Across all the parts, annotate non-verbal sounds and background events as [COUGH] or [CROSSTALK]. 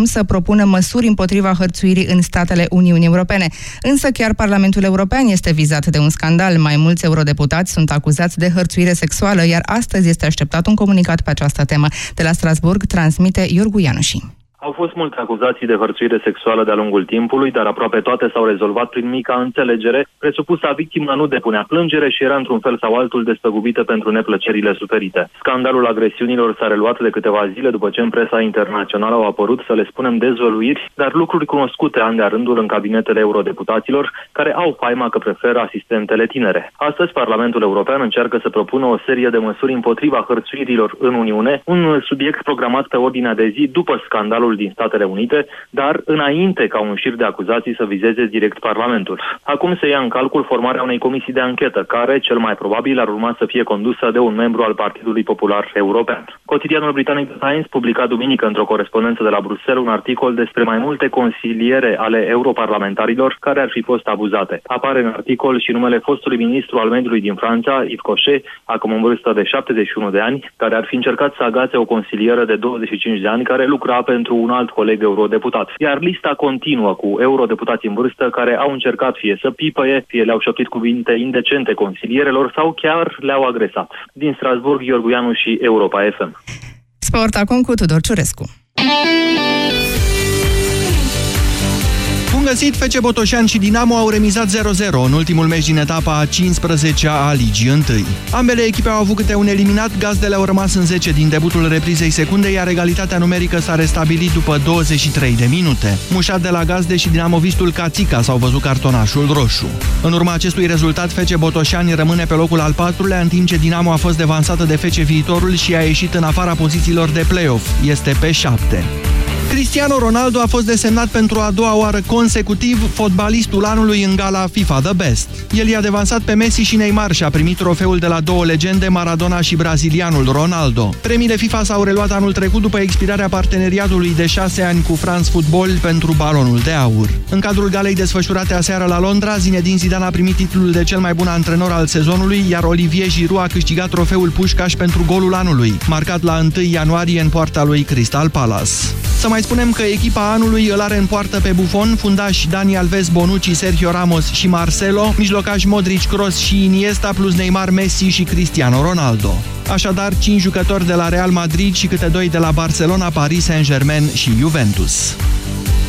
acum să propună măsuri împotriva hărțuirii în statele Uniunii Europene. Însă chiar Parlamentul European este vizat de un scandal. Mai mulți eurodeputați sunt acuzați de hărțuire sexuală, iar astăzi este așteptat un comunicat pe această temă. De la Strasburg transmite Iorgu Ianuși. Au fost multe acuzații de hărțuire sexuală de-a lungul timpului, dar aproape toate s-au rezolvat prin mica înțelegere. Presupusa victimă nu depunea plângere și era într-un fel sau altul despăgubită pentru neplăcerile suferite. Scandalul agresiunilor s-a reluat de câteva zile după ce în presa internațională au apărut, să le spunem, dezvăluiri, dar lucruri cunoscute an de rândul în cabinetele eurodeputaților, care au faima că preferă asistentele tinere. Astăzi, Parlamentul European încearcă să propună o serie de măsuri împotriva hărțuirilor în Uniune, un subiect programat pe ordinea de zi după scandalul procurorul din Statele Unite, dar înainte ca un șir de acuzații să vizeze direct Parlamentul. Acum se ia în calcul formarea unei comisii de anchetă, care, cel mai probabil, ar urma să fie condusă de un membru al Partidului Popular European. Cotidianul britanic The Times publica duminică într-o corespondență de la Bruxelles un articol despre mai multe consiliere ale europarlamentarilor care ar fi fost abuzate. Apare în articol și numele fostului ministru al mediului din Franța, Yves Cochet, acum în vârstă de 71 de ani, care ar fi încercat să agațe o consilieră de 25 de ani care lucra pentru un alt coleg eurodeputat. Iar lista continuă cu eurodeputați în vârstă care au încercat fie să pipăie, fie le-au șoptit cuvinte indecente consilierelor sau chiar le-au agresat. Din Strasburg, Iorguianu și Europa FM. Sport acum cu Tudor Ciurescu. Găsit, FC Botoșan și Dinamo au remizat 0-0 în ultimul meci din etapa a 15-a a Ligii 1. Ambele echipe au avut câte un eliminat, gazdele au rămas în 10 din debutul reprizei secunde, iar egalitatea numerică s-a restabilit după 23 de minute. Mușat de la gazde și dinamovistul Cațica s-au văzut cartonașul roșu. În urma acestui rezultat, FC Botoșani rămâne pe locul al patrulea, în timp ce Dinamo a fost devansată de FC Viitorul și a ieșit în afara pozițiilor de play-off. Este pe 7. Cristiano Ronaldo a fost desemnat pentru a doua oară consecutiv fotbalistul anului în gala FIFA The Best. El i-a devansat pe Messi și Neymar și a primit trofeul de la două legende, Maradona și brazilianul Ronaldo. Premiile FIFA s-au reluat anul trecut după expirarea parteneriatului de șase ani cu France Football pentru balonul de aur. În cadrul galei desfășurate aseară la Londra, Zinedine Zidane a primit titlul de cel mai bun antrenor al sezonului, iar Olivier Giroud a câștigat trofeul Pușcaș pentru golul anului, marcat la 1 ianuarie în poarta lui Crystal Palace. Să mai spunem că echipa anului îl are în poartă pe Buffon, fundași Dani Alves, Bonucci, Sergio Ramos și Marcelo, mijlocași Modric, Kroos și Iniesta, plus Neymar, Messi și Cristiano Ronaldo. Așadar, 5 jucători de la Real Madrid și câte doi de la Barcelona, Paris Saint-Germain și Juventus.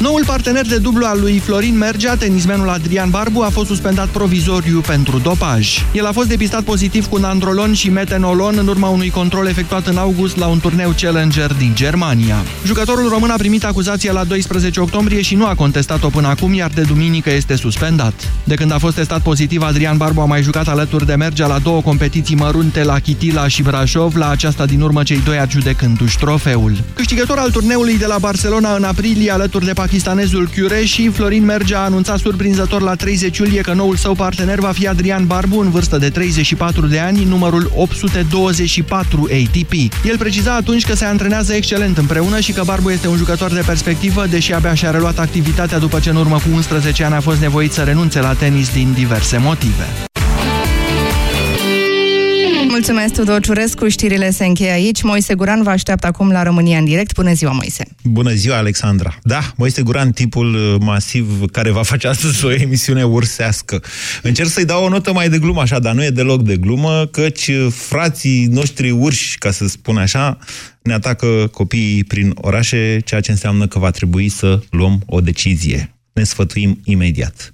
Noul partener de dublu al lui Florin Mergea, tenismenul Adrian Barbu, a fost suspendat provizoriu pentru dopaj. El a fost depistat pozitiv cu nandrolon și metenolon în urma unui control efectuat în august la un turneu Challenger din Germania. Jucătorul român a primit acuzația la 12 octombrie și nu a contestat-o până acum, iar de duminică este suspendat. De când a fost testat pozitiv, Adrian Barbu a mai jucat alături de Mergea la două competiții mărunte la Chitila și Brașov, la aceasta din urmă cei doi adjudecându-și trofeul. Câștigător al turneului de la Barcelona în aprilie alături de pakistanezul Cureș și Florin Mergea a anunțat surprinzător la 30 iulie că noul său partener va fi Adrian Barbu, în vârstă de 34 de ani, numărul 824 ATP. El preciza atunci că se antrenează excelent împreună și că Barbu este un jucător de perspectivă, deși abia și-a reluat activitatea după ce în urmă cu 11 ani a fost nevoit să renunțe la tenis din diverse motive. Mulțumesc, Tudor Ciurescu. Știrile se încheie aici. Moise Guran vă așteaptă acum la România în direct. Bună ziua, Moise! Bună ziua, Alexandra! Da, Moise Guran, tipul uh, masiv care va face astăzi o emisiune ursească. Încerc să-i dau o notă mai de glumă, așa, dar nu e deloc de glumă, căci uh, frații noștri urși, ca să spun așa, ne atacă copiii prin orașe, ceea ce înseamnă că va trebui să luăm o decizie. Ne sfătuim imediat.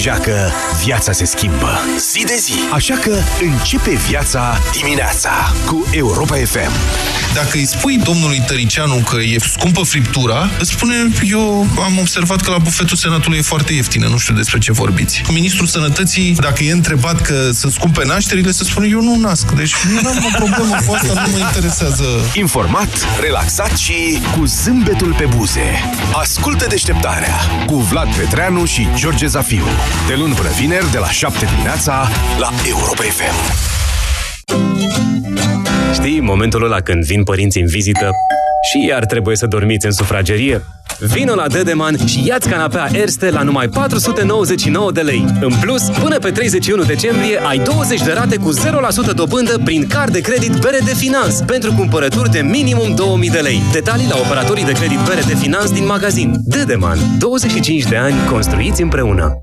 Știi deja că viața se schimbă zi de zi. Așa că începe viața dimineața cu Europa FM. Dacă îi spui domnului Tăricianu că e scumpă friptura, îți spune, eu am observat că la bufetul Senatului e foarte ieftină, nu știu despre ce vorbiți. Cu ministrul Sănătății, dacă e întrebat că sunt scumpe nașterile, se spune, eu nu nasc. Deci nu am o problemă cu asta, nu mă interesează. Informat, relaxat și cu zâmbetul pe buze. Ascultă deșteptarea cu Vlad Petreanu și George Zafiu. De luni până vineri, de la 7 dimineața, la Europa FM. Știi, momentul ăla când vin părinții în vizită și iar trebuie să dormiți în sufragerie? Vino la Dedeman și ia-ți canapea Erste la numai 499 de lei. În plus, până pe 31 decembrie ai 20 de rate cu 0% dobândă prin card de credit BRD Finans pentru cumpărături de minimum 2000 de lei. Detalii la operatorii de credit BRD Finans din magazin. Dedeman. 25 de ani construiți împreună.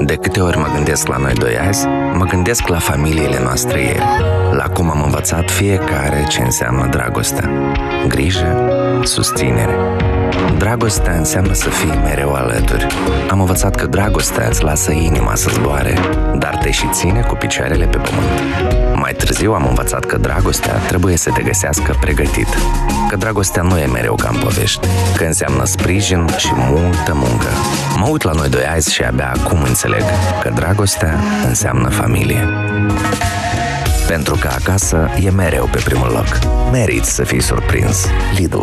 De câte ori mă gândesc la noi doi azi, mă gândesc la familiile noastre ieri, la cum am învățat fiecare ce înseamnă dragostea, grijă, susținere. Dragostea înseamnă să fii mereu alături. Am învățat că dragostea îți lasă inima să zboare, dar te și ține cu picioarele pe pământ. Mai târziu am învățat că dragostea trebuie să te găsească pregătit. Că dragostea nu e mereu ca în povești, că înseamnă sprijin și multă muncă. Mă uit la noi doi azi și abia acum înțeleg că dragostea înseamnă familie. Pentru că acasă e mereu pe primul loc. Meriți să fii surprins. Lidl.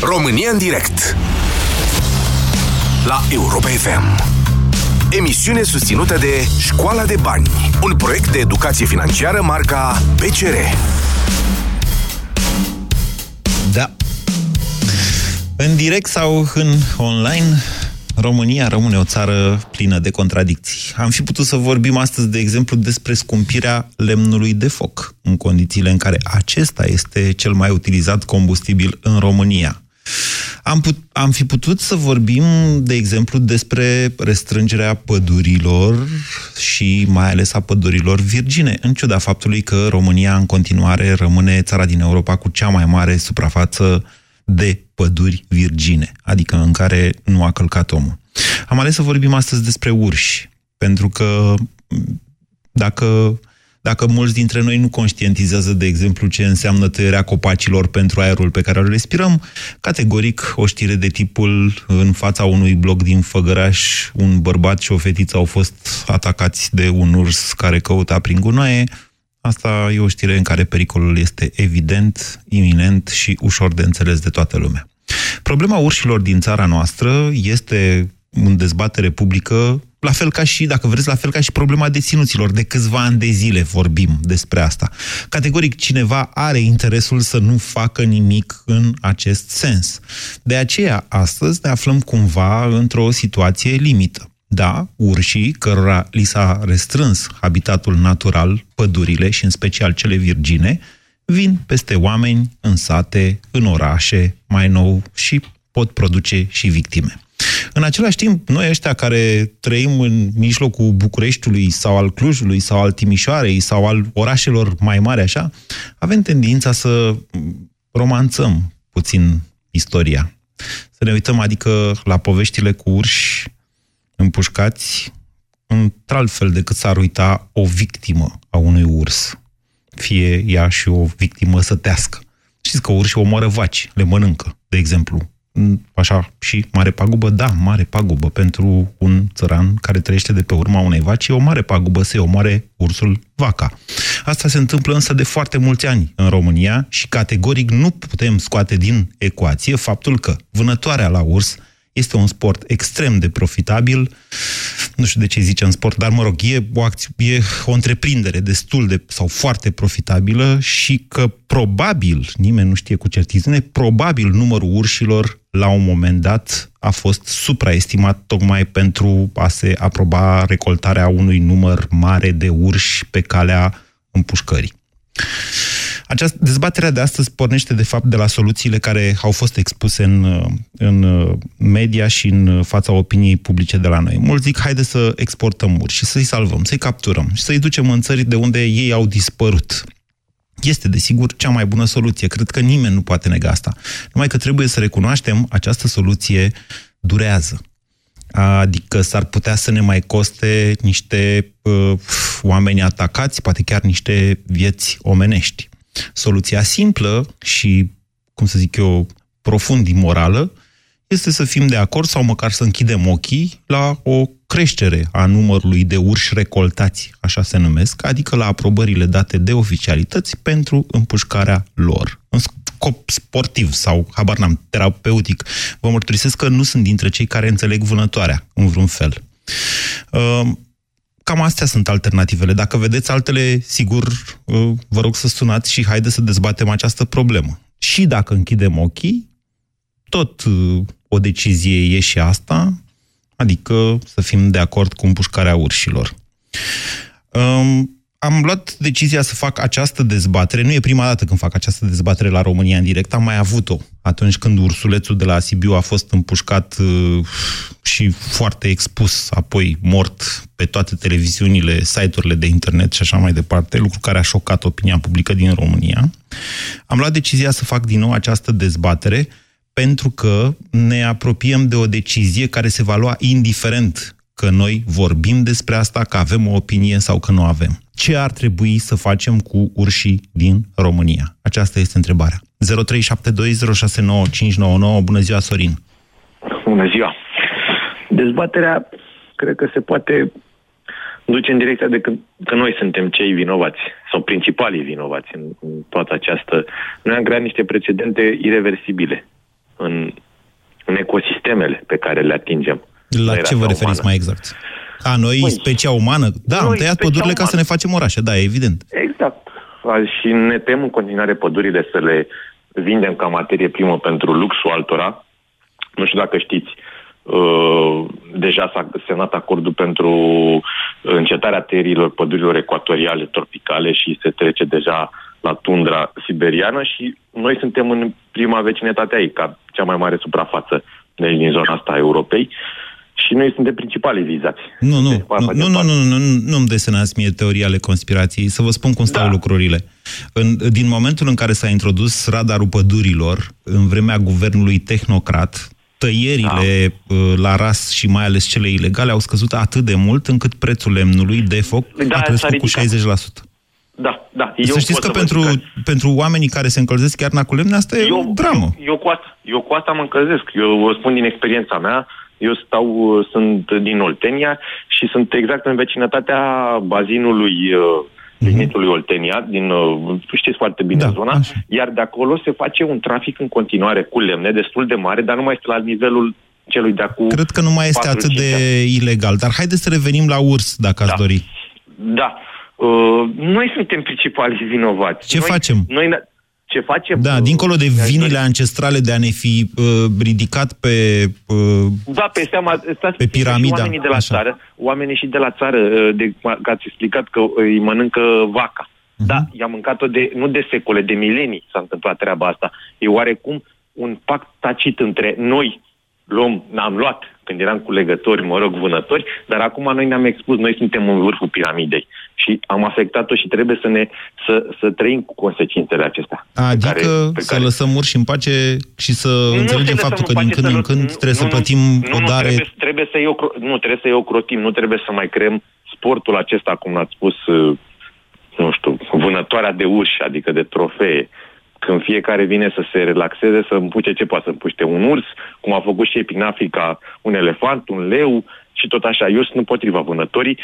România în direct La Europa FM Emisiune susținută de Școala de Bani Un proiect de educație financiară marca PCR Da. În direct sau în online, România rămâne o țară plină de contradicții. Am fi putut să vorbim astăzi, de exemplu, despre scumpirea lemnului de foc, în condițiile în care acesta este cel mai utilizat combustibil în România. Am, put, am fi putut să vorbim, de exemplu, despre restrângerea pădurilor și mai ales a pădurilor virgine, în ciuda faptului că România în continuare rămâne țara din Europa cu cea mai mare suprafață de păduri virgine, adică în care nu a călcat omul. Am ales să vorbim astăzi despre urși, pentru că dacă dacă mulți dintre noi nu conștientizează, de exemplu, ce înseamnă tăierea copacilor pentru aerul pe care îl respirăm, categoric o știre de tipul în fața unui bloc din Făgăraș, un bărbat și o fetiță au fost atacați de un urs care căuta prin gunoaie, asta e o știre în care pericolul este evident, iminent și ușor de înțeles de toată lumea. Problema urșilor din țara noastră este în dezbatere publică la fel ca și, dacă vreți, la fel ca și problema deținuților. De câțiva ani de zile vorbim despre asta. Categoric, cineva are interesul să nu facă nimic în acest sens. De aceea, astăzi ne aflăm cumva într-o situație limită. Da, urșii, cărora li s-a restrâns habitatul natural, pădurile și în special cele virgine, vin peste oameni, în sate, în orașe, mai nou și pot produce și victime. În același timp, noi ăștia care trăim în mijlocul Bucureștiului sau al Clujului sau al Timișoarei sau al orașelor mai mari așa, avem tendința să romanțăm puțin istoria. Să ne uităm, adică, la poveștile cu urși împușcați într-altfel decât s-ar uita o victimă a unui urs. Fie ea și o victimă sătească. Știți că urși omoară vaci, le mănâncă, de exemplu așa și mare pagubă? Da, mare pagubă pentru un țăran care trăiește de pe urma unei vaci, e o mare pagubă să-i omoare ursul vaca. Asta se întâmplă însă de foarte mulți ani în România și categoric nu putem scoate din ecuație faptul că vânătoarea la urs Este un sport extrem de profitabil, nu știu de ce zicem sport, dar mă rog, e o, acți- e o întreprindere destul de, sau foarte profitabilă și că probabil, nimeni nu știe cu certitudine, probabil numărul urșilor la un moment dat a fost supraestimat tocmai pentru a se aproba recoltarea unui număr mare de urși pe calea împușcării. Această dezbaterea de astăzi pornește, de fapt, de la soluțiile care au fost expuse în, în media și în fața opiniei publice de la noi. Mulți zic, haide să exportăm urși și să-i salvăm, să-i capturăm și să-i ducem în țări de unde ei au dispărut. Este, desigur, cea mai bună soluție. Cred că nimeni nu poate nega asta. Numai că trebuie să recunoaștem, această soluție durează. Adică s-ar putea să ne mai coste niște uh, oameni atacați, poate chiar niște vieți omenești. Soluția simplă și, cum să zic eu, profund imorală, este să fim de acord sau măcar să închidem ochii la o creștere a numărului de urși recoltați, așa se numesc, adică la aprobările date de oficialități pentru împușcarea lor. În scop sportiv sau, habar n-am, terapeutic. Vă mărturisesc că nu sunt dintre cei care înțeleg vânătoarea, în vreun fel. Uh, Cam astea sunt alternativele. Dacă vedeți altele, sigur, uh, vă rog să sunați și haide să dezbatem această problemă. Și dacă închidem ochii, tot uh, o decizie e și asta, adică să fim de acord cu împușcarea urșilor. Um, am luat decizia să fac această dezbatere. Nu e prima dată când fac această dezbatere la România în direct. Am mai avut-o atunci când ursulețul de la Sibiu a fost împușcat uh, și foarte expus, apoi mort pe toate televiziunile, site-urile de internet și așa mai departe, lucru care a șocat opinia publică din România. Am luat decizia să fac din nou această dezbatere pentru că ne apropiem de o decizie care se va lua indiferent că noi vorbim despre asta, că avem o opinie sau că nu avem. Ce ar trebui să facem cu urșii din România? Aceasta este întrebarea. 0372069599. Bună ziua, Sorin! Bună ziua! Dezbaterea cred că se poate duce în direcția de că, că noi suntem cei vinovați sau principalii vinovați în, în toată această... Noi am creat niște precedente irreversibile în, în ecosistemele pe care le atingem. La ce vă referiți umană. mai exact? A, noi, păi, specia umană? Da, am tăiat pădurile umană. ca să ne facem orașe, da, evident. Exact. Și ne tem în continuare pădurile să le vindem ca materie primă pentru luxul altora. Nu știu dacă știți, uh, deja s-a semnat acordul pentru încetarea tăierilor pădurilor ecuatoriale, tropicale și se trece deja la tundra siberiană și noi suntem în prima vecinătate aici, ca cea mai mare suprafață deci din zona asta a Europei. Și noi suntem principalii vizați. Nu, nu, nu, nu, nu, nu, nu, nu îmi desenați mie teoria ale conspirației. Să vă spun cum stau da. lucrurile. În, din momentul în care s-a introdus radarul pădurilor, în vremea guvernului tehnocrat, tăierile da. la ras și mai ales cele ilegale au scăzut atât de mult încât prețul lemnului de foc da, a crescut cu 60%. Da, da. Eu să știți că pentru, că... pentru oamenii care se încălzesc chiar cu lemne, asta e eu, o dramă. Eu, eu, cu asta, eu cu asta mă încălzesc. Eu vă spun din experiența mea, eu stau, sunt din Oltenia și sunt exact în vecinătatea bazinului uh, lignitului Oltenia, din, uh, știți foarte bine da, zona, așa. iar de acolo se face un trafic în continuare cu lemne destul de mare, dar nu mai este la nivelul celui de acum. Cred că nu mai este atât de ani. ilegal, dar haideți să revenim la urs, dacă da. ați dori. Da. Uh, noi suntem principalii vinovați. Ce noi, facem? Noi, ce facem? Da, dincolo de vinile ancestrale de a ne fi uh, ridicat pe uh, Da, pe seama, stați pe piramida. Oamenii de la așa. țară, oamenii și de la țară, uh, de, că ați explicat că îi mănâncă vaca. Uh-huh. Da, i-a mâncat-o de, nu de secole, de milenii s-a întâmplat treaba asta. E oarecum un pact tacit între noi, luăm, n-am luat când eram cu legători, mă rog, vânători, dar acum noi ne-am expus, noi suntem în vârful piramidei și am afectat-o și trebuie să ne să, să trăim cu consecințele acestea. Adică pe care, pe să care... lăsăm urși în pace și să nu înțelegem faptul că din când în când nu, trebuie nu, să plătim nu, o dare... Nu, trebuie, trebuie să-i ocro... nu, trebuie să-i ocrotim, nu trebuie să mai creăm sportul acesta, cum ați spus, uh, nu știu, vânătoarea de urși, adică de trofee când fiecare vine să se relaxeze, să împuce ce poate să împuște un urs, cum a făcut și ei prin Africa un elefant, un leu și tot așa. Eu sunt împotriva vânătorii.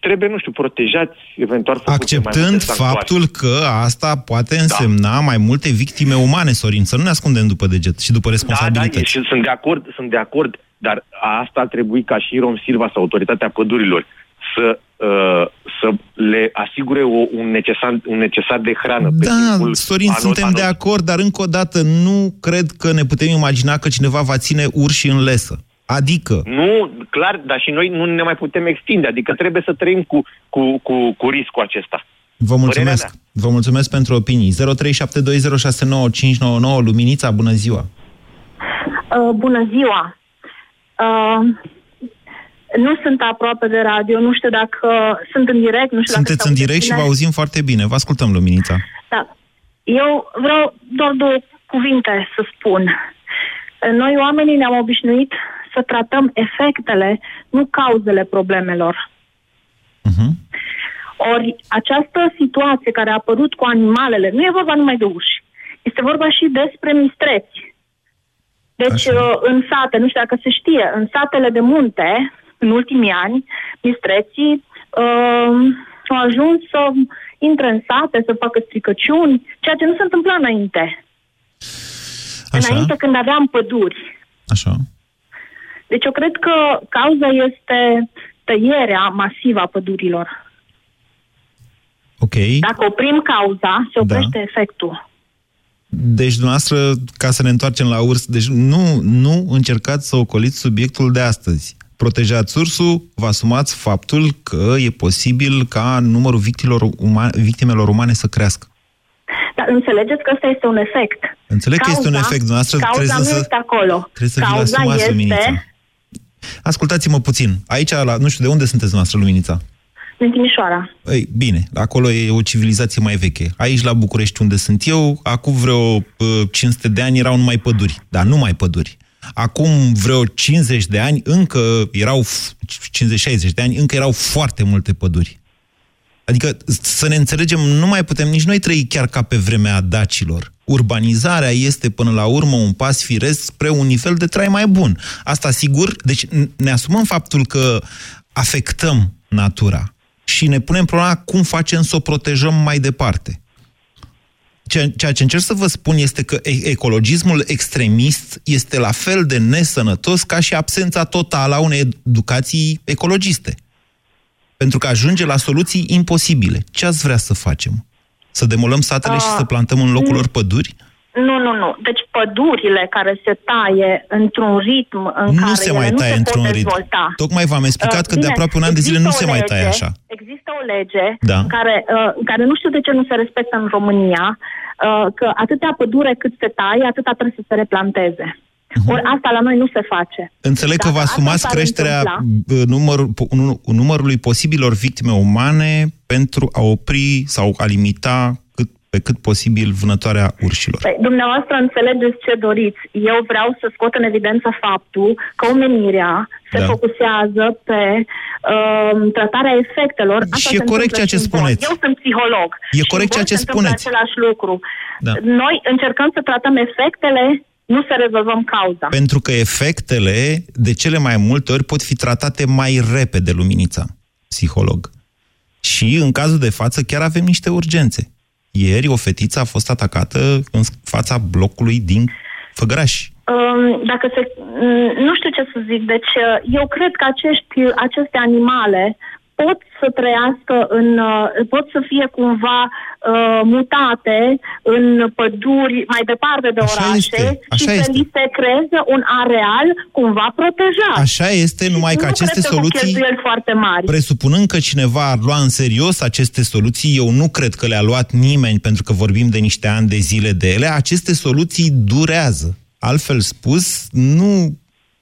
Trebuie, nu știu, protejați, eventual Acceptând mai faptul că asta poate da. însemna da. mai multe victime umane, Sorin, să nu ne ascundem după deget și după responsabilități. Da, da, și sunt de acord, sunt de acord dar asta ar trebui ca și Rom Silva sau autoritatea pădurilor să, uh, să le asigure o, un, necesar, un necesar de hrană. pe Da, timpul Sorin, anul- suntem anul- de acord, dar încă o dată nu cred că ne putem imagina că cineva va ține urși în lesă. Adică, Nu, clar, dar și noi nu ne mai putem extinde, adică trebuie să trăim cu, cu, cu, cu riscul acesta. vă mulțumesc. Părerea Vă mulțumesc pentru opinii. 0372069599 Luminița, bună ziua. Uh, bună ziua! Uh, nu sunt aproape de radio, nu știu dacă sunt în direct, nu știu Sunteți dacă în se aude direct și bine. vă auzim foarte bine. Vă ascultăm, Luminița. Da. Eu vreau doar două cuvinte să spun. Noi oamenii ne-am obișnuit să tratăm efectele, nu cauzele problemelor. Ori această situație care a apărut cu animalele, nu e vorba numai de uși, este vorba și despre mistreți. Deci uh, în sate, nu știu dacă se știe, în satele de munte, în ultimii ani, mistreții uh, au ajuns să intre în sate, să facă stricăciuni, ceea ce nu se întâmpla înainte. Așa. Înainte când aveam păduri. Așa. Deci eu cred că cauza este tăierea masivă a pădurilor. Ok. Dacă oprim cauza, se oprește Da. efectul. Deci, dumneavoastră, ca să ne întoarcem la urs, deci nu, nu încercați să ocoliți subiectul de astăzi. Protejați ursul, vă asumați faptul că e posibil ca numărul victimelor, uma, victimelor umane să crească. Dar înțelegeți că ăsta este un efect. Înțeleg că este un efect. Dumneavoastră cauza trebuie nu să- este acolo. Trebuie să vi-l cauza asumați, este Luminița. Ascultați-mă puțin. Aici, la, nu știu, de unde sunteți dumneavoastră, Luminița? în Timișoara. Ei, bine, acolo e o civilizație mai veche. Aici, la București, unde sunt eu, acum vreo uh, 500 de ani erau numai păduri. Dar numai păduri. Acum vreo 50 de ani încă erau, f- 50-60 de ani, încă erau foarte multe păduri. Adică, să ne înțelegem, nu mai putem nici noi trăi chiar ca pe vremea dacilor. Urbanizarea este, până la urmă, un pas firesc spre un nivel de trai mai bun. Asta, sigur, deci n- ne asumăm faptul că afectăm natura și ne punem problema cum facem să o protejăm mai departe. Ceea ceea ce încerc să vă spun este că e- ecologismul extremist este la fel de nesănătos ca și absența totală a unei educații ecologiste. Pentru că ajunge la soluții imposibile. Ce ați vrea să facem? Să demolăm satele și Ah, să plantăm în locul lor păduri? Nu, nu, nu. Deci pădurile care se taie într-un ritm în Nu care se ele mai nu taie se într-un pot ritm. dezvolta. Tocmai v-am explicat Uh, că de bine, aproape un an de zile există nu se o mai lege- taie așa. Există o lege Da. care, uh, care nu știu de ce nu se respectă în România, uh, că atâtea pădure cât se taie, atâta trebuie să se replanteze. Ori asta la noi nu se face. Înțeleg că vă Dacă asta asumați s-ar creșterea întâmpla- bă, număr, po- nu- numărului posibilor victime umane pentru a opri sau a limita cât, pe cât posibil vânătoarea urșilor. Păi, dumneavoastră înțelegeți ce doriți. Eu vreau să scot în evidență faptul că omenirea se Da. focusează pe um, tratarea efectelor. Și e se corect întâmplă ceea ce și în spuneți. Bonn. Eu sunt psiholog. E Și corect în ceea Bonn ce se întâmplă spuneți. același lucru. Da. Noi încercăm să tratăm efectele, nu să rezolvăm cauza. Pentru că efectele, de cele mai multe ori, pot fi tratate mai repede, Luminița, psiholog. Și, în cazul de față, chiar avem niște urgențe. Ieri, o fetiță a fost atacată în fața blocului din Făgăraș. Um, dacă se, mm, nu știu ce să zic, deci uh, eu cred că acești, aceste animale pot să trăiască în, uh, pot să fie cumva uh, mutate în păduri mai departe de Așa orașe este, și așa să este. li se creeze un areal cumva protejat. Așa este, numai că nu aceste cred că cu soluții... cheltuieli foarte mari. Presupunând că cineva ar lua în serios aceste soluții, eu nu cred că le-a luat nimeni, pentru că vorbim de niște ani de zile de ele, aceste soluții durează. Altfel spus, nu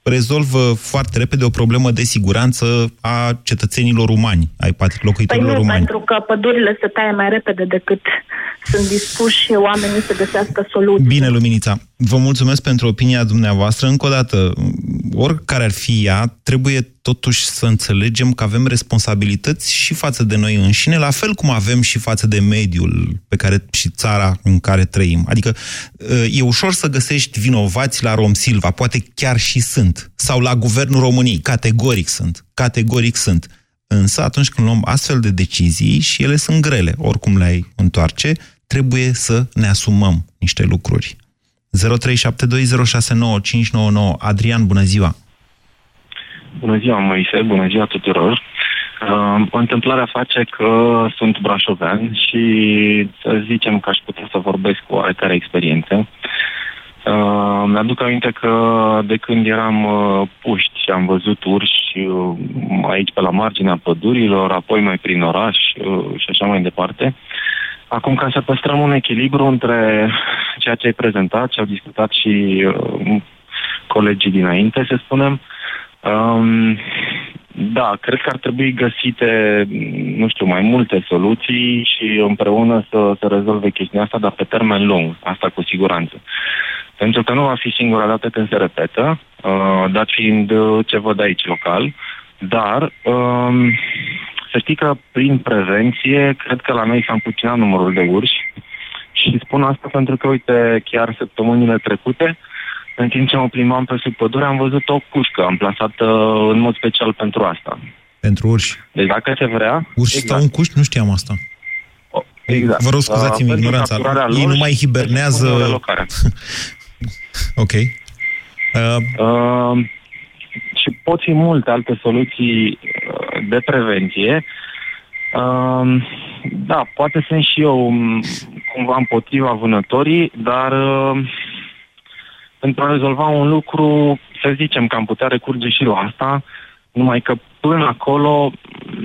rezolvă foarte repede o problemă de siguranță a cetățenilor umani, ai pat- Păi locuitorilor nu, umani. pentru că pădurile se taie mai repede decât sunt dispuși oamenii să găsească soluții. Bine, Luminița, vă mulțumesc pentru opinia dumneavoastră. Încă o dată, oricare ar fi ea, trebuie totuși să înțelegem că avem responsabilități și față de noi înșine, la fel cum avem și față de mediul pe care și țara în care trăim. Adică e ușor să găsești vinovați la Rom Silva, poate chiar și sunt, sau la Guvernul României, categoric sunt, categoric sunt. Însă atunci când luăm astfel de decizii și ele sunt grele, oricum le-ai întoarce, trebuie să ne asumăm niște lucruri. 0372069599. Adrian, bună ziua! bună ziua, Moise, bună ziua tuturor. Uh, întâmplarea face că sunt brașovean și să zicem că aș putea să vorbesc cu oarecare experiență. Uh, mi-aduc aminte că de când eram uh, puști și am văzut urși uh, aici pe la marginea pădurilor, apoi mai prin oraș uh, și așa mai departe, Acum, ca să păstrăm un echilibru între ceea ce ai prezentat, ce au discutat și uh, colegii dinainte, să spunem, um, da, cred că ar trebui găsite, nu știu, mai multe soluții și împreună să, să rezolve chestia asta, dar pe termen lung, asta cu siguranță. Pentru că nu va fi singura dată când se repetă, uh, dat fiind uh, ce văd aici local, dar um, să știi că prin prevenție, cred că la noi s-a împuținat numărul de urși și spun asta pentru că, uite, chiar săptămânile trecute, în timp ce mă plimbam pe sub pădure, am văzut o cușcă amplasată în mod special pentru asta. Pentru urși? Deci dacă se vrea... Urși exact. stau în cuști? Nu știam asta. Exact. Vă rog, scuzați-mi uh, ignoranța. Ei nu mai hibernează... [LAUGHS] ok. Uh... Uh, și pot fi multe alte soluții uh, de prevenție. Uh, da, poate sunt și eu um, cumva împotriva vânătorii, dar uh, pentru a rezolva un lucru, să zicem că am putea recurge și la asta, numai că până acolo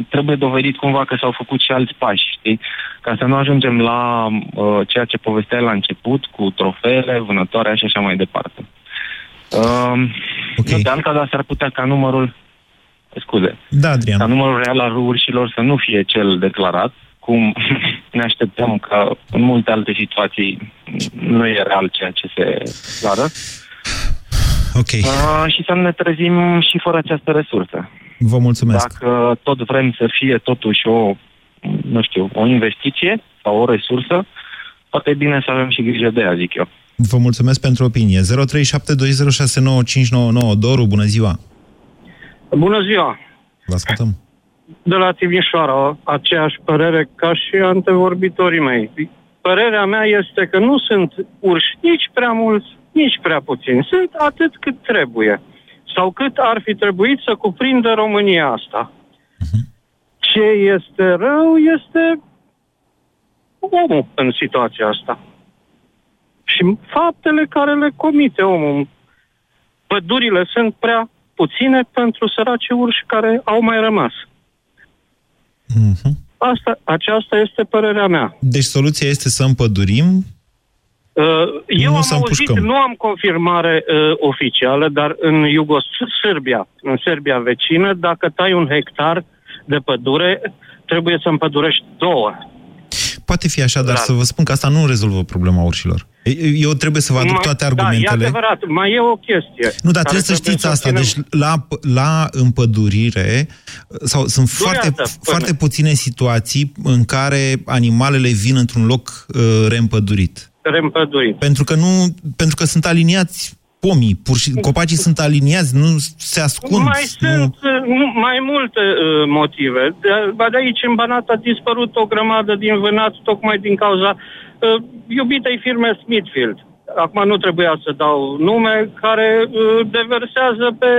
trebuie dovedit cumva că s-au făcut și alți pași, știi? Ca să nu ajungem la uh, ceea ce povesteai la început, cu trofeele, vânătoarea și așa mai departe. Uh, okay. De alta, dar s-ar putea ca numărul scuze, da, Adrian. ca numărul real al urșilor să nu fie cel declarat, cum [LAUGHS] ne așteptăm că în multe alte situații nu e real ceea ce se declară. Ok. Uh, și să ne trezim și fără această resursă. Vă mulțumesc. Dacă tot vrem să fie totuși o, nu știu, o investiție sau o resursă, poate e bine să avem și grijă de ea, zic eu. Vă mulțumesc pentru opinie. 0372069599 Doru, bună ziua! Bună ziua! Vă ascultăm. De la Timișoara, aceeași părere ca și antevorbitorii mei. Părerea mea este că nu sunt urși nici prea mulți, nici prea puțini. Sunt atât cât trebuie. Sau cât ar fi trebuit să cuprindă România asta. Uh-huh. Ce este rău este omul în situația asta și faptele care le comite omul. Pădurile sunt prea puține pentru săraci urși care au mai rămas. Mm-hmm. Asta, aceasta este părerea mea. Deci soluția este să împădurim? Uh, eu nu am să auzit, împușcăm. nu am confirmare uh, oficială, dar în Iugos-Serbia, în Serbia vecină, dacă tai un hectar de pădure, trebuie să împădurești două. Poate fi așa, dar da. să vă spun că asta nu rezolvă problema urșilor. Eu trebuie să vă aduc mai, toate Da, argumentele. e adevărat. Mai e o chestie. Nu, dar trebuie să știți asta. ținem... Deci la, la împădurire sau sunt Durează foarte, până. foarte puține situații în care animalele vin într-un loc uh, reîmpădurit. Reîmpădurit. Pentru că nu, pentru că sunt aliniați pomii, pur și, copacii sunt aliniați, nu se ascund. Mai nu... sunt uh, nu, mai multe uh, motive. De, ba de aici în Banat a dispărut o grămadă din vânat tocmai din cauza uh, iubitei firme Smithfield. Acum nu trebuia să dau nume, care uh, deversează pe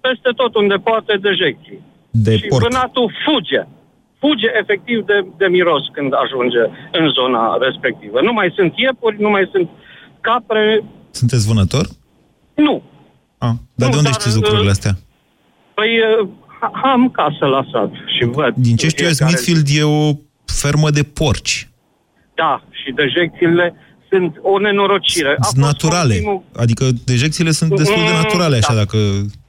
peste tot unde poate dejecții. De și porc. vânatul fuge. Fuge efectiv de, de miros când ajunge în zona respectivă. Nu mai sunt iepuri, nu mai sunt capre, Sunteți vânător? nu. Ah, dar Nu, de unde dar, știți lucrurile uh, astea? Păi uh, am casă la sat și văd. Din ce știu eu, fiecare Smithfield e o fermă de porci. Da, și dejecțiile sunt o nenorocire. A Sunt fost naturale. ultimul- Adică dejecțiile sunt destul de Mm, naturale, așa, da. dacă...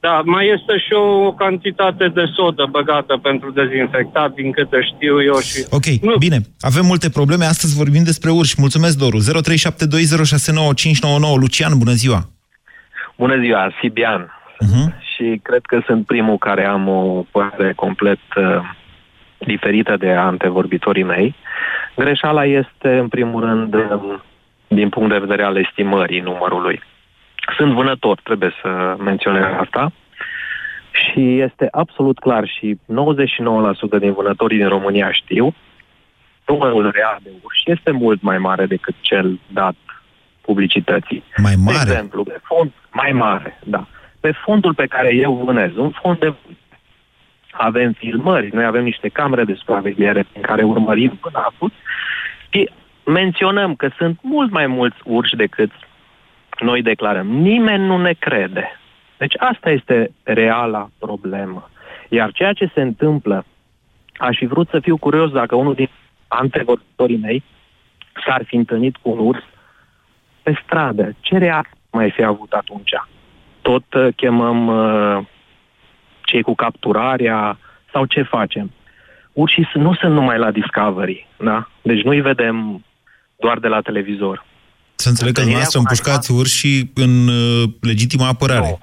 Da, mai este și o cantitate de sodă băgată pentru dezinfectat, din câte știu eu și... Ok, nu. bine. Avem multe probleme. Astăzi vorbim despre urși. Mulțumesc, Doru. 0372069599. Lucian, bună ziua! Bună ziua, Sibian. Uh-huh. Și cred că sunt primul care am o părere complet uh, diferită de antevorbitorii mei. Greșeala este, în primul rând, um, din punct de vedere al estimării numărului. Sunt vânător, trebuie să menționez asta. Și este absolut clar și 99% din vânătorii din România știu, numărul real de urși este mult mai mare decât cel dat publicității. Mai De mare? exemplu, de fond mai mare, da. pe fondul pe care eu vânez, un fond de avem filmări, noi avem niște camere de supraveghere în care urmărim vânătul și menționăm că sunt mult mai mulți urși decât noi declarăm. Nimeni nu ne crede. Deci asta este reala problemă. Iar ceea ce se întâmplă, aș fi vrut să fiu curios dacă unul din antevorbitorii mei s-ar fi întâlnit cu un urs pe stradă. Ce reacție mai fi avut atunci? Tot uh, chemăm uh, cei cu capturarea sau ce facem? Urșii nu sunt numai la Discovery, da? Deci nu-i vedem doar de la televizor. Să înțeleg că dumneavoastră împușcați urși în uh, legitimă apărare.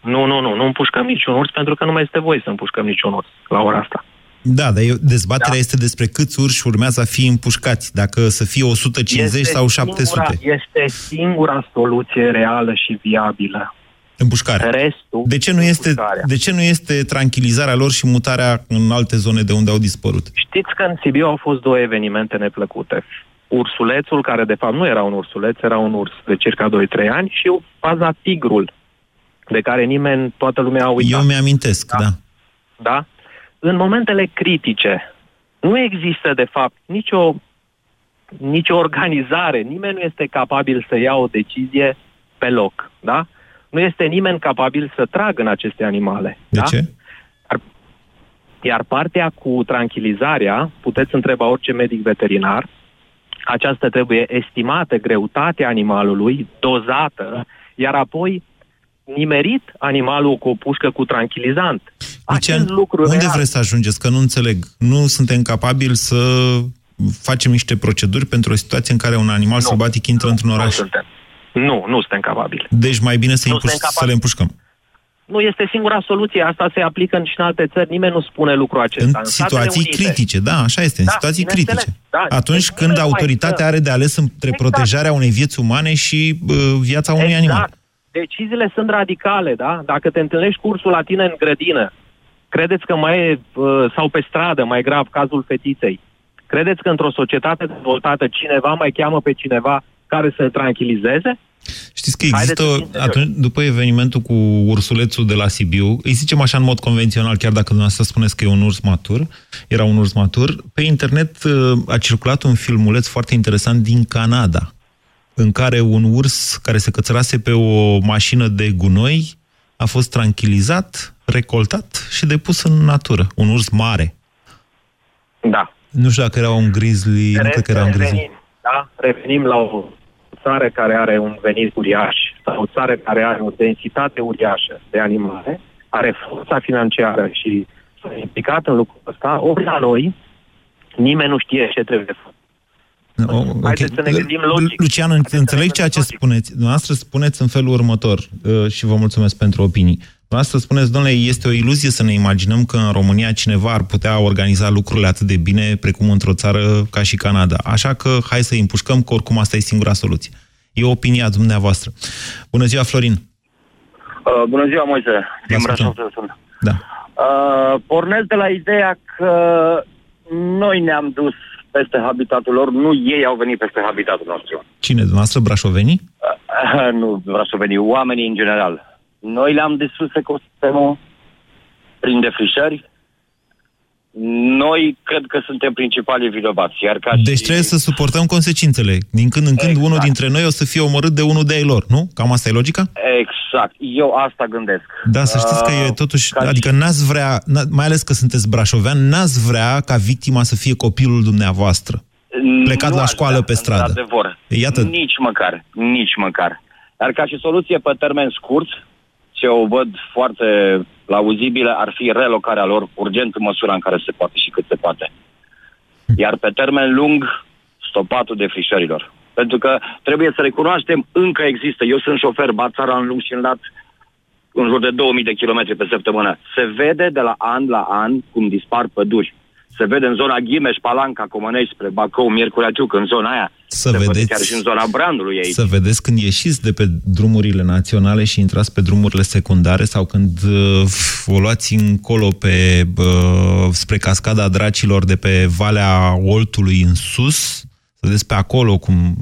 Nu, nu, nu, nu împușcăm niciun urs pentru că nu mai este voie să împușcăm niciun urs la ora asta. Da, dar eu, dezbaterea da. este despre câți urși urmează a fi împușcați, dacă să fie 150 este sau 700. Singura, este singura soluție reală și viabilă. Împușcarea. Restul, de ce, nu este, de ce nu este tranquilizarea lor și mutarea în alte zone de unde au dispărut? Știți că în Sibiu au fost două evenimente neplăcute. Ursulețul, care de fapt nu era un ursuleț, era un urs de circa 2-3 ani, și faza tigrul, de care nimeni, toată lumea a uitat. Eu mi-amintesc, da. da. Da? În momentele critice, nu există, de fapt, nicio, nicio organizare, nimeni nu este capabil să ia o decizie pe loc, da? Nu este nimeni capabil să tragă în aceste animale. De da? ce? Iar, iar partea cu tranquilizarea, puteți întreba orice medic veterinar, aceasta trebuie estimată greutatea animalului, dozată, iar apoi nimerit animalul cu o pușcă cu tranquilizant. Acest lucru unde real. vreți să ajungeți? Că nu înțeleg. Nu suntem capabili să facem niște proceduri pentru o situație în care un animal nu, sălbatic intră nu, într-un oraș? Nu suntem. Nu, nu suntem capabili. Deci mai bine să, impuș, să le împușcăm. Nu este singura soluție, asta se aplică și în alte țări, nimeni nu spune lucrul acesta. În, în situații Unite, critice, da, așa este, în Da, situații bineînțeles, critice. da. Atunci Deci când nimeni nu mai autoritatea stă. are de ales între Exact. protejarea unei vieți umane și uh, viața unui animal. Exact. Deciziile sunt radicale, da? Dacă te întâlnești cursul la tine în grădină, credeți că mai e, uh, sau pe stradă, mai grav, cazul fetiței, credeți că într-o societate dezvoltată cineva mai cheamă pe cineva care să tranquilizeze? Știți că Haideți să fim există, serioși. atunci, după evenimentul cu ursulețul de la Sibiu, îi zicem așa în mod convențional, chiar dacă dumneavoastră spuneți că e un urs matur, era un urs matur, pe internet uh, a circulat un filmuleț foarte interesant din Canada, în care un urs care se cățărase pe o mașină de gunoi a fost tranquilizat, recoltat și depus în natură. Un urs mare. Da. Nu știu dacă era un grizzly, nu cred că era un grizzly. Revenim, da? Revenim la o țară care are un venit uriaș sau o țară care are o densitate uriașă de animale, are forța financiară și s-a implicat în lucrul ăsta, ori la noi nimeni nu știe ce trebuie făcut. O, ok. Haideți să ne gândim logic. Lucian, înțeleg ceea ce spuneți. Dumneavoastră spuneți în felul următor uh, și vă mulțumesc pentru opinii. Dumneavoastră spuneți, domnule, este o iluzie să ne imaginăm că în România cineva ar putea organiza lucrurile atât de bine precum într-o țară ca și Canada. Așa că hai să îi împușcăm, că oricum asta e singura soluție. E opinia dumneavoastră. Bună ziua, Florin! Uh, bună ziua, Moise. Din ascultăm. Brașov sunt. Da. Uh, pornesc de la ideea că noi ne-am dus peste habitatul lor, nu ei au venit peste habitatul nostru. Cine, dumneavoastră, brașovenii? Uh, [LAUGHS] nu brașovenii, oamenii în general. Noi le-am distrus ecosistemul prin defrișări. Noi cred că suntem principalii vinovați. Iar ca Deci și... trebuie să suportăm consecințele. Din când în când Exact. unul dintre noi o să fie omorât de unul de ei lor, nu? Cam asta e logica? Exact. Eu asta gândesc. Da, să știți că e Uh, totuși, ca adică n-ați vrea, n- mai ales că sunteți brașovean, n-ați vrea ca victima să fie copilul dumneavoastră. plecat nu la aș școală vrea, pe stradă. Într-adevăr. Iată. Nici măcar. Nici măcar. Dar ca și soluție pe termen scurt, ce o văd foarte plauzibilă, ar fi relocarea lor urgent în măsura în care se poate și cât se poate. Iar pe termen lung, stopatul defrișărilor. Pentru că trebuie să recunoaștem, încă există. Eu sunt șofer, bat țara în lung și în lat în jur de 2000 de kilometri pe săptămână. Se vede de la an la an cum dispar păduri. Se vede în zona Ghimeș, Palanca, Comănești, spre Bacău, Miercurea Ciuc, în zona aia. Să se vede vedeți- chiar și în zona Brandului aici. Să vedeți când ieșiți de pe drumurile naționale și intrați pe drumurile secundare sau când uh, o luați încolo pe, uh, spre cascada dracilor de pe Valea Oltului în sus, să vedeți pe acolo cum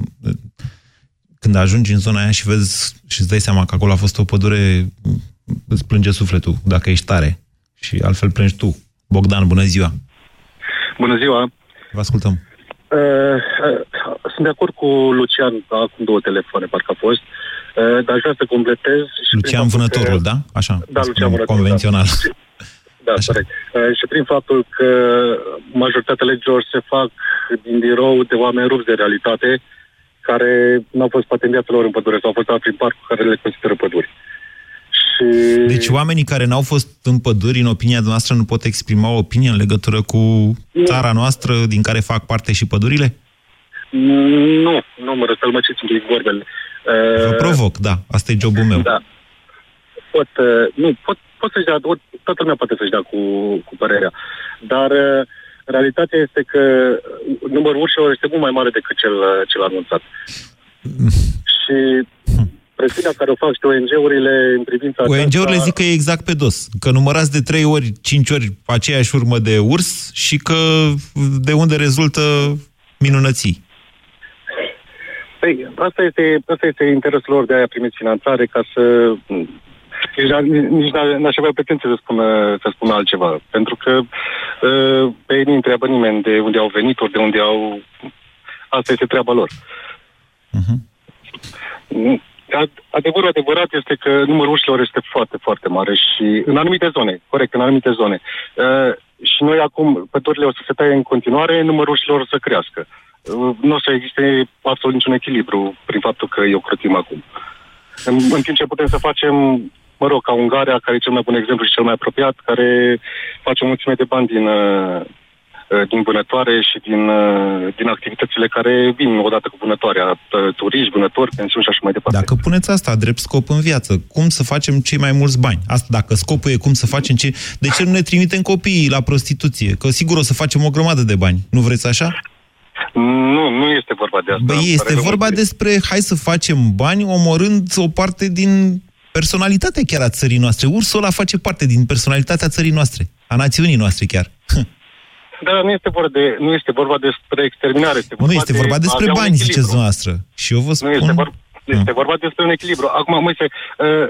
când ajungi în zona aia și vezi și îți dai seama că acolo a fost o pădure îți plânge sufletul dacă ești tare. Și altfel plângi tu. Bogdan, bună ziua! Bună ziua! Vă ascultăm. Uh, uh, sunt de acord cu Lucian, acum două telefoane, parcă a fost, uh, dar aș vrea să completez... Și Lucian Vânătorul, că... da? Așa. Da, Lucian Vânătorul. Convențional. [LAUGHS] Da, da corect. Uh, și prin faptul că majoritatea legilor se fac din birou de oameni rupți de realitate, care n-au fost poate în viața lor în pădure sau au fost dat prin parc care le consideră păduri. Și... Deci oamenii care n-au fost în păduri, în opinia noastră, nu pot exprima o opinie în legătură cu țara noastră din care fac parte și pădurile? Nu, nu mă răspund, mă ce sunt vorbele. Vă provoc, da, asta e jobul meu. Da. Pot, uh, nu, pot, pot să-și dea, toată lumea poate să-și dea cu, cu părerea, dar uh, realitatea este că numărul urșilor este mult mai mare decât cel, cel anunțat. și presiunea care o fac și ONG-urile în privința ONG-urile aceasta... zic că e exact pe dos. Că numărați de trei ori, cinci ori aceeași urmă de urs și că de unde rezultă minunății. Păi, asta este, asta este interesul lor de a primi finanțare ca să... Nici, nici n-aș avea pretenție să spună, să spună altceva. Pentru că uh, pe ei nu întreabă nimeni de unde au venit ori de unde au... Asta este treaba lor. Uh-huh. Adevărul adevărat este că numărul ușilor este foarte, foarte mare și în anumite zone, corect, în anumite zone. Uh, și noi acum, pădurile o să se taie în continuare, numărul ușilor o să crească. Uh, nu o să existe absolut niciun echilibru prin faptul că eu crotim acum. În, în timp ce putem să facem, mă rog, ca Ungaria, care e cel mai bun exemplu și cel mai apropiat, care face o mulțime de bani din, uh, Uh, din vânătoare și din, uh, din activitățile care vin odată cu vânătoarea, uh, turiști, vânători, pensiuni și așa mai departe. Dacă puneți asta drept scop în viață, cum să facem cei mai mulți bani? Asta dacă scopul e cum să facem ce... De ce nu ne trimitem copiii la prostituție? Că sigur o să facem o grămadă de bani. Nu vreți așa? Nu, nu este vorba de asta. Băi, este vorba despre hai să facem bani omorând o parte din personalitatea chiar a țării noastre. Ursul ăla face parte din personalitatea țării noastre, a națiunii noastre chiar. Dar nu este vorba, de, nu este vorba despre exterminare. Este vorba nu este vorba de, despre bani, ziceți dumneavoastră. Și eu vă spun... Nu este vorba, este vorba despre un echilibru. Acum, Moise, uh,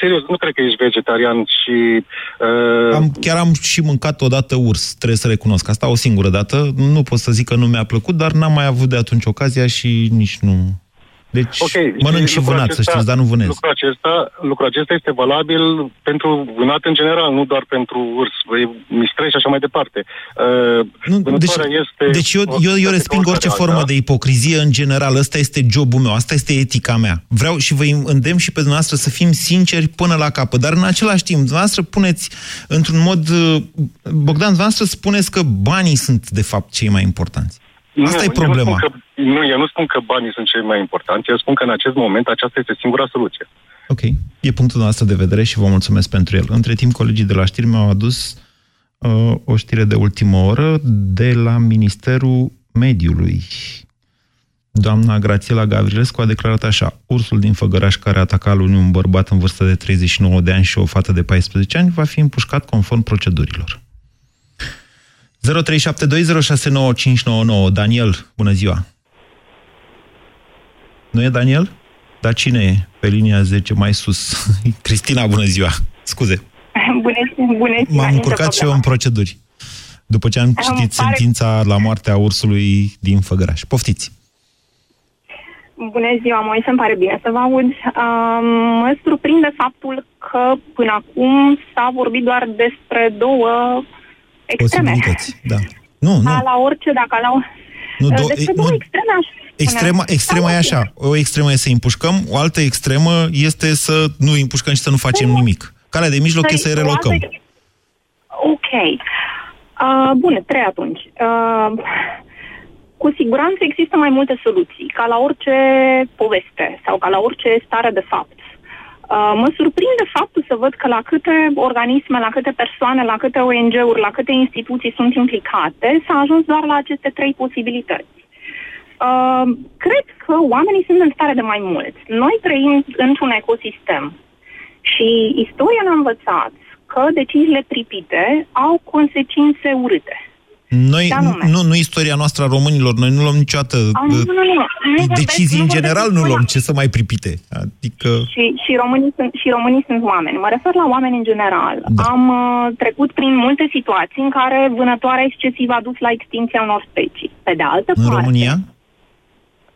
serios, nu cred că ești vegetarian și... Uh... Am, chiar am și mâncat odată urs, trebuie să recunosc. Asta o singură dată. Nu pot să zic că nu mi-a plăcut, dar n-am mai avut de atunci ocazia și nici nu... Deci okay, mănânc și vânat, acesta, să știți, dar nu vânez. Lucrul acesta, lucrul acesta este valabil pentru vânat în general, nu doar pentru urs, mistrei și așa mai departe. Uh, nu, deci, este deci eu, eu, eu resping orice formă de ipocrizie în general. Ăsta este jobul meu, asta este etica mea. Vreau și vă îndemn și pe dumneavoastră să fim sinceri până la capăt, dar în același timp, dumneavoastră puneți într-un mod... Uh, Bogdan, dumneavoastră spuneți că banii sunt de fapt cei mai importanți. Asta nu, e problema. Eu nu, că, nu, eu nu spun că banii sunt cei mai importanti, eu spun că în acest moment aceasta este singura soluție. Ok, e punctul nostru de vedere și vă mulțumesc pentru el. Între timp, colegii de la știri mi-au adus uh, o știre de ultimă oră de la Ministerul Mediului. Doamna Grațiela Gavrilescu a declarat așa, ursul din Făgăraș care a atacat luni un bărbat în vârstă de 39 de ani și o fată de 14 ani va fi împușcat conform procedurilor. 0372069599. Daniel, bună ziua! Nu e Daniel? Dar cine e pe linia 10 mai sus? [LAUGHS] Cristina, bună ziua! Scuze! [LAUGHS] Bună, bună ziua! M-am încurcat și eu în proceduri. După ce am citit pare... sentința la moartea ursului din Făgăraș. Poftiți! Bună ziua, Moi, să-mi pare bine să vă aud. Uh, mă surprinde faptul că până acum s-a vorbit doar despre două extreme. Posibilități, da. Nu, nu. A, la orice, dacă la... Nu, do- Despre două nu, extreme aș Extrema, extrema e așa. O extremă e să împușcăm, o altă extremă este să nu împușcăm și să nu facem nimic. Calea de mijloc e să-i relocăm. Ok. Uh, bun, trei atunci. Uh, cu siguranță există mai multe soluții, ca la orice poveste sau ca la orice stare de fapt. Uh, mă surprinde faptul să văd că la câte organisme, la câte persoane, la câte ONG-uri, la câte instituții sunt implicate, s-a ajuns doar la aceste trei posibilități. Uh, cred că oamenii sunt în stare de mai mult. Noi trăim într-un ecosistem și istoria ne-a învățat că deciziile pripite au consecințe urâte. Noi, Ce anume? nu, nu istoria noastră a românilor, noi nu luăm niciodată Ah, nu, uh, nu, nu, nu. nu vorbesc- decizii nu în vorbesc general, nu despre luăm, ce să mai pripite. Adică... Și, și, românii sunt, și românii sunt oameni. Mă refer la oameni în general. Da. Am uh, trecut prin multe situații în care vânătoarea excesivă a dus la extinția unor specii. Pe de altă În parte... România?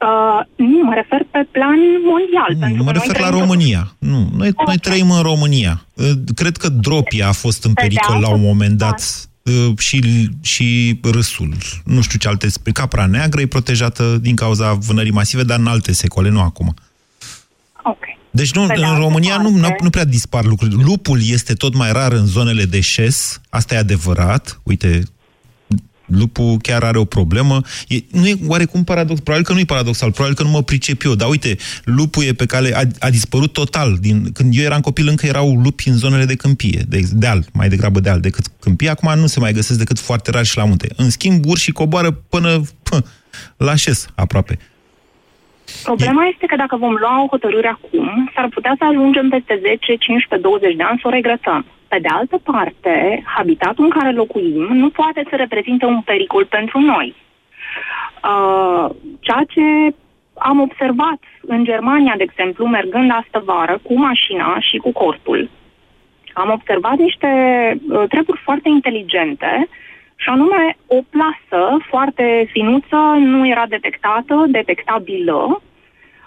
Uh, nu, mă refer pe plan mondial. pentru Nu, mă că noi refer la trăim- România. Nu, noi, noi trăim în România. Uh, Cred că dropia a fost în Pe de pericol la altă un moment dat uh, și, și râsul. Nu știu ce alte... spe- Capra neagră e protejată din cauza vânării masive, dar în alte secole, nu acum. Ok. Deci nu, Pe de în altă România nu, parte- nu, nu prea dispar lucruri. Lupul este tot mai rar în zonele de șes, asta e adevărat. Uite, lupul chiar are o problemă. E, nu e oarecum paradox? Probabil că nu e paradoxal, probabil că nu mă pricep eu, dar uite, lupul e pe cale, a, a dispărut total. Din, când eu eram copil, încă erau lupi în zonele de câmpie, de, deal, mai degrabă deal decât câmpie. Acum nu se mai găsesc decât foarte rar și la munte. În schimb, urșii coboară până pă, la șes, aproape. Problema este că dacă vom lua o hotărâre acum, s-ar putea să ajungem peste 10, 15, 20 de ani să o regretăm. Pe de altă parte, habitatul în care locuim nu poate să reprezinte un pericol pentru noi. Uh, ceea ce am observat în Germania, de exemplu, mergând astă vară cu mașina și cu cortul, am observat niște uh, treburi foarte inteligente și anume o plasă foarte finuță, nu era detectată, detectabilă,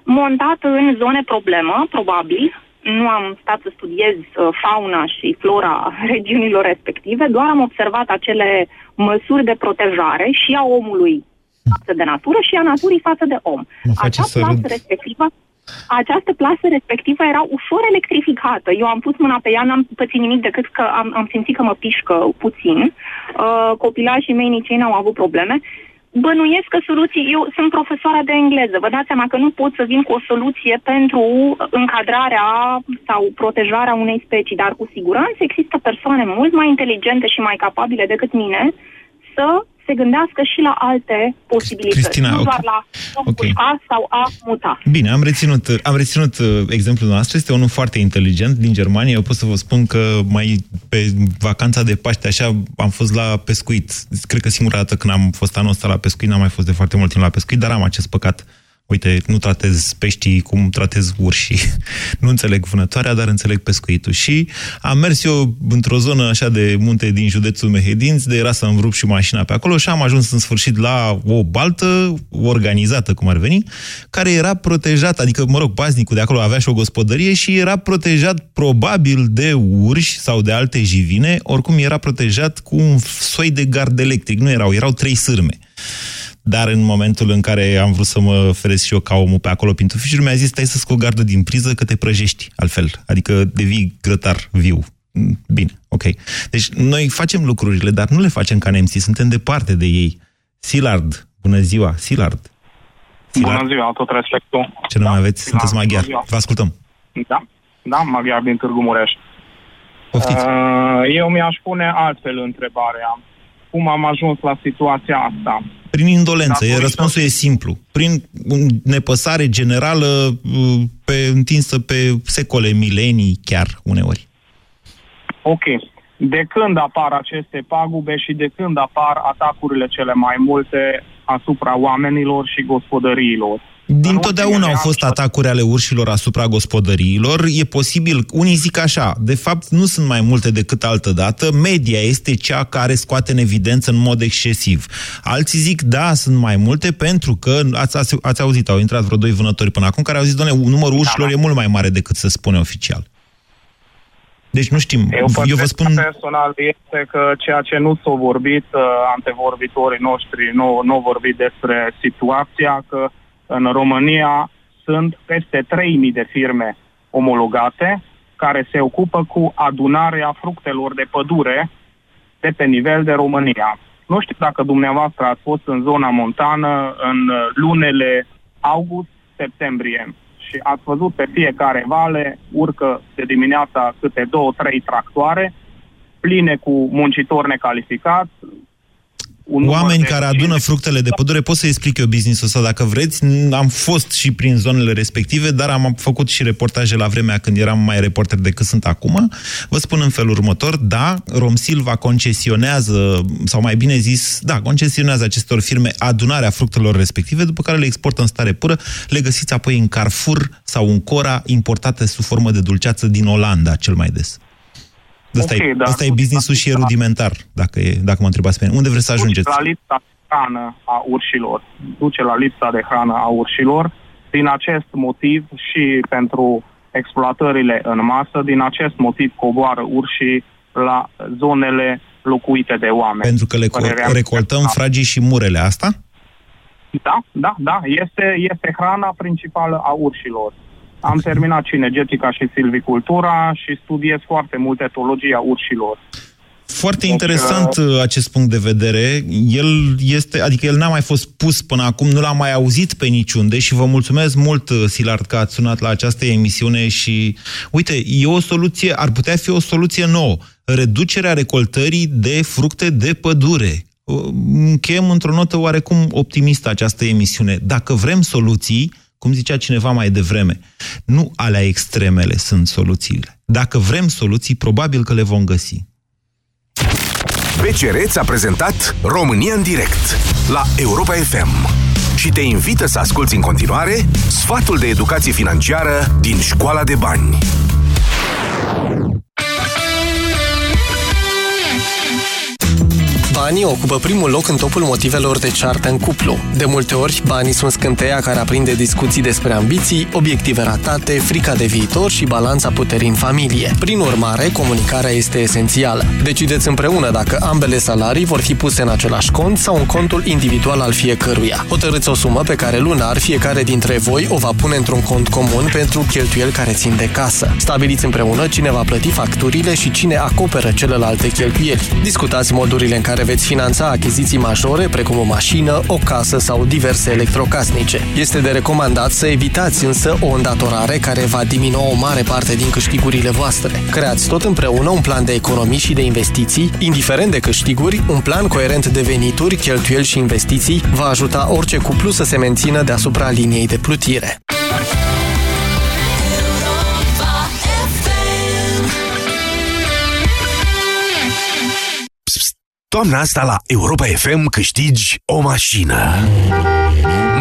montată în zone problemă, probabil. Nu am stat să studiez uh, fauna și flora [LAUGHS] regiunilor respective, doar am observat acele măsuri de protejare și a omului față de natură și a naturii față de om. Mă face Acea să plasă râd. respectivă această plasă respectivă era ușor electrificată. Eu am pus mâna pe ea, n-am pățit nimic decât că am, am simțit că mă pișcă puțin. Uh, copilașii mei nici ei n-au avut probleme. Bănuiesc că soluții... Eu sunt profesoara de engleză. Vă dați seama că nu pot să vin cu o soluție pentru încadrarea sau protejarea unei specii, dar cu siguranță există persoane mult mai inteligente și mai capabile decât mine să se gândească și la alte posibilități, Cristina, nu ok. doar la a pușca sau a muta. Bine, am reținut, am reținut uh, exemplul nostru, este unul foarte inteligent din Germania. Eu pot să vă spun că mai pe vacanța de Paște, așa, am fost la pescuit. Cred că singura dată când am fost anul ăsta la pescuit, n-am mai fost de foarte mult timp la pescuit, dar am acest păcat. Uite, nu tratez peștii cum tratez urșii. [LAUGHS] Nu înțeleg vânătoarea, dar înțeleg pescuitul. Și am mers eu într-o zonă așa de munte din județul Mehedinți, de era să-mi rup și mașina pe acolo și am ajuns în sfârșit la o baltă organizată, cum ar veni, care era protejată, adică, mă rog, paznicul de acolo avea și o gospodărie și era protejat probabil de urși sau de alte jivine, oricum era protejat cu un soi de gard electric. Nu erau, erau trei sârme. Dar în momentul în care am vrut să mă feresc și eu ca omul pe acolo, pintufișul mi-a zis, stai să scot gardă din priză că te prăjești altfel. Adică devii grătar viu. Mm, Bine, ok. Deci noi facem lucrurile, dar nu le facem ca nemții, suntem departe de ei. Silard, bună ziua, Silard. Bună ziua, tot respectul. Ce nume aveți? Sunteți bună maghiar. ziua. Vă ascultăm. Da, da, maghiar din Târgu Mureș. Poftiți. Uh, eu mi-aș pune altfel întrebarea. Cum am ajuns la situația asta? Prin indolență, e, Datorită- răspunsul e simplu. Prin un- nepăsare generală uh, pe, întinsă pe secole, milenii chiar uneori. Ok. De când apar aceste pagube și de când apar atacurile cele mai multe asupra oamenilor și gospodăriilor? Din totdeauna au fost atacuri ale urșilor asupra gospodăriilor. E posibil, unii zic așa, de fapt nu sunt mai multe decât altă dată, media este cea care scoate în evidență în mod excesiv. Alții zic, da, sunt mai multe pentru că, ați, ați, ați auzit, au intrat vreo doi vânători până acum care au zis, doamne, numărul urșilor e mult mai mare decât se spune oficial. Deci nu știm, Eu, eu vă spun... personal este că ceea ce nu s-a vorbit, uh, antevorbitorii noștri nu, nu au vorbit despre situația, că în România sunt peste 3.000 de firme omologate care se ocupă cu adunarea fructelor de pădure de pe nivel de România. Nu știu dacă dumneavoastră ați fost în zona montană în uh, lunele august-septembrie și ați văzut pe fiecare vale urcă de dimineața câte două, trei tractoare pline cu muncitori necalificați, un Oameni care adună fructele de pădure, pot să explic eu business-ul ăsta dacă vreți. Am fost și prin zonele respective, dar am făcut și reportaje la vremea când eram mai reporter decât sunt acum. Vă spun în felul următor, da, Romsilva concesionează, sau mai bine zis, da, concesionează acestor firme adunarea fructelor respective, după care le exportă în stare pură, le găsiți apoi în Carrefour sau în Cora, importate sub formă de dulceață din Olanda, cel mai des. Asta, Ok, e, da. asta e business-ul și e rudimentar, dacă, e, dacă mă întrebați pe mine. Unde vreți să ajungeți? la lipsa de hrană a urșilor. Duce la lipsa de hrană a urșilor. Din acest motiv și pentru exploatările în masă, din acest motiv coboară urșii la zonele locuite de oameni. Pentru că le Părerea co- mea. recoltăm fragii și murele, asta? Da, da, da. Este, este hrana principală a urșilor. Am terminat și energetica și silvicultura și studiez foarte mult etologia urșilor. Foarte interesant uh, acest punct de vedere. El este, adică el n-a mai fost pus până acum, nu l-am mai auzit pe niciunde și vă mulțumesc mult, uh, Silard, că ați sunat la această emisiune și, uite, e o soluție, ar putea fi o soluție nouă. Reducerea recoltării de fructe de pădure. Uh, Încheiem într-o notă oarecum optimistă această emisiune. Dacă vrem soluții, cum zicea cineva mai devreme, nu alea extremele sunt soluțiile. Dacă vrem soluții, probabil că le vom găsi. BCR ți-a prezentat România în direct la Europa FM și te invită să asculti în continuare sfatul de educație financiară din Școala de Bani. Banii ocupă primul loc în topul motivelor de ceartă în cuplu. De multe ori, banii sunt scânteia care aprinde discuții despre ambiții, obiective ratate, frica de viitor și balanța puterii în familie. Prin urmare, comunicarea este esențială. Decideți împreună dacă ambele salarii vor fi puse în același cont sau în contul individual al fiecăruia. Hotărâți o sumă pe care lunar fiecare dintre voi o va pune într-un cont comun pentru cheltuieli care țin de casă. Stabiliți împreună cine va plăti facturile și cine acoperă celelalte cheltuieli. Discutați modurile în care veți finanța achiziții majore, precum o mașină, o casă sau diverse electrocasnice. Este de recomandat să evitați însă o îndatorare care va diminua o mare parte din câștigurile voastre. Creați tot împreună un plan de economii și de investiții, indiferent de câștiguri, un plan coerent de venituri, cheltuieli și investiții va ajuta orice cuplu să se mențină deasupra liniei de plutire. Toamna asta la Europa FM câștigi o mașină.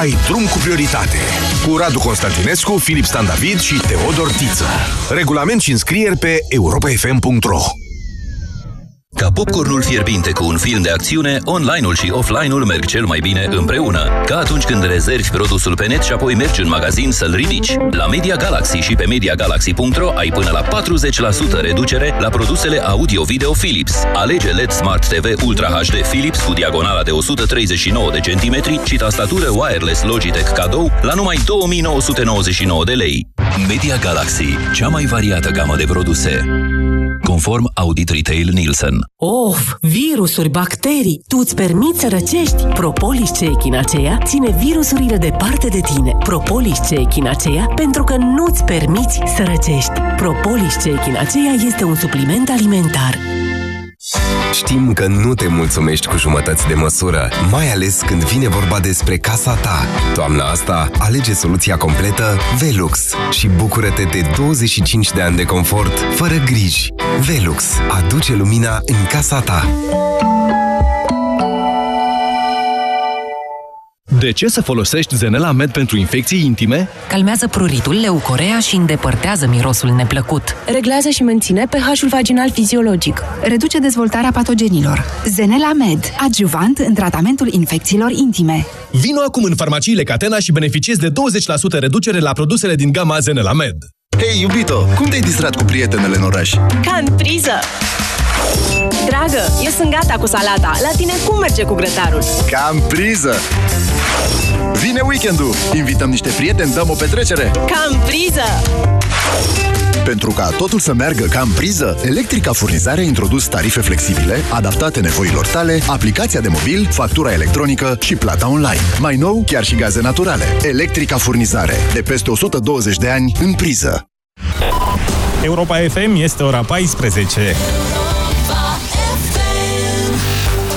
Ai drum cu prioritate. Cu Radu Constantinescu, Filip Stan David și Teodor Tiță. Regulament și înscrieri pe europafm.ro Ca popcornul fierbinte cu un film de acțiune, online-ul și offline-ul merg cel mai bine împreună. Ca atunci când rezervi produsul pe net și apoi mergi în magazin să-l ridici. La Media Galaxy și pe MediaGalaxy.ro ai până la 40% reducere la produsele audio-video Philips. Alege LED Smart TV Ultra HD Philips cu diagonala de 139 de centimetri și tastatură wireless Logitech cadou la numai 2999 de lei. Media Galaxy, cea mai variată gamă de produse. Conform Audit Retail Nielsen. Of, virusuri, bacterii, tu îți permiți să răcești? Propolis C aceea ține virusurile departe de tine. Propolis C aceea pentru că nu-ți permiți să răcești. Propolis C aceea este un supliment alimentar. Știm că nu te mulțumești cu jumătăți de măsură, mai ales când vine vorba despre casa ta. Toamna asta, alege soluția completă Velux și bucură-te de 25 de ani de confort, fără griji. Velux aduce lumina în casa ta. De ce să folosești Zenela Med pentru infecții intime? Calmează pruritul, leucorea și îndepărtează mirosul neplăcut. Reglează și menține pH-ul vaginal fiziologic. Reduce dezvoltarea patogenilor. Zenela Med, adjuvant în tratamentul infecțiilor intime. Vino acum în farmaciile Catena și beneficiezi de 20% reducere la produsele din gama Zenela Med. Hei, iubito, cum te-ai distrat cu prietenele în oraș? Ca în priză! Dragă, eu sunt gata cu salata. La tine cum merge cu grătarul? Cam priză! Vine weekendul! Invităm niște prieteni, dăm o petrecere! Cam priză! Pentru ca totul să meargă ca în priză, Electrica Furnizare a introdus tarife flexibile, adaptate nevoilor tale, aplicația de mobil, factura electronică și plata online. Mai nou, chiar și gaze naturale. Electrica Furnizare. De peste 120 de ani în priză. Europa FM este ora 14.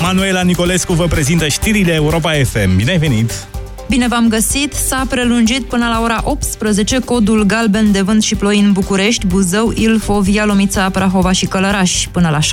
Manuela Nicolescu vă prezintă știrile Europa FM. Bine ai venit! Bine v-am găsit! S-a prelungit până la ora 18 codul galben de vânt și ploi în București, Buzău, Ilfov, Ialomița, Prahova și Călăraș. Până la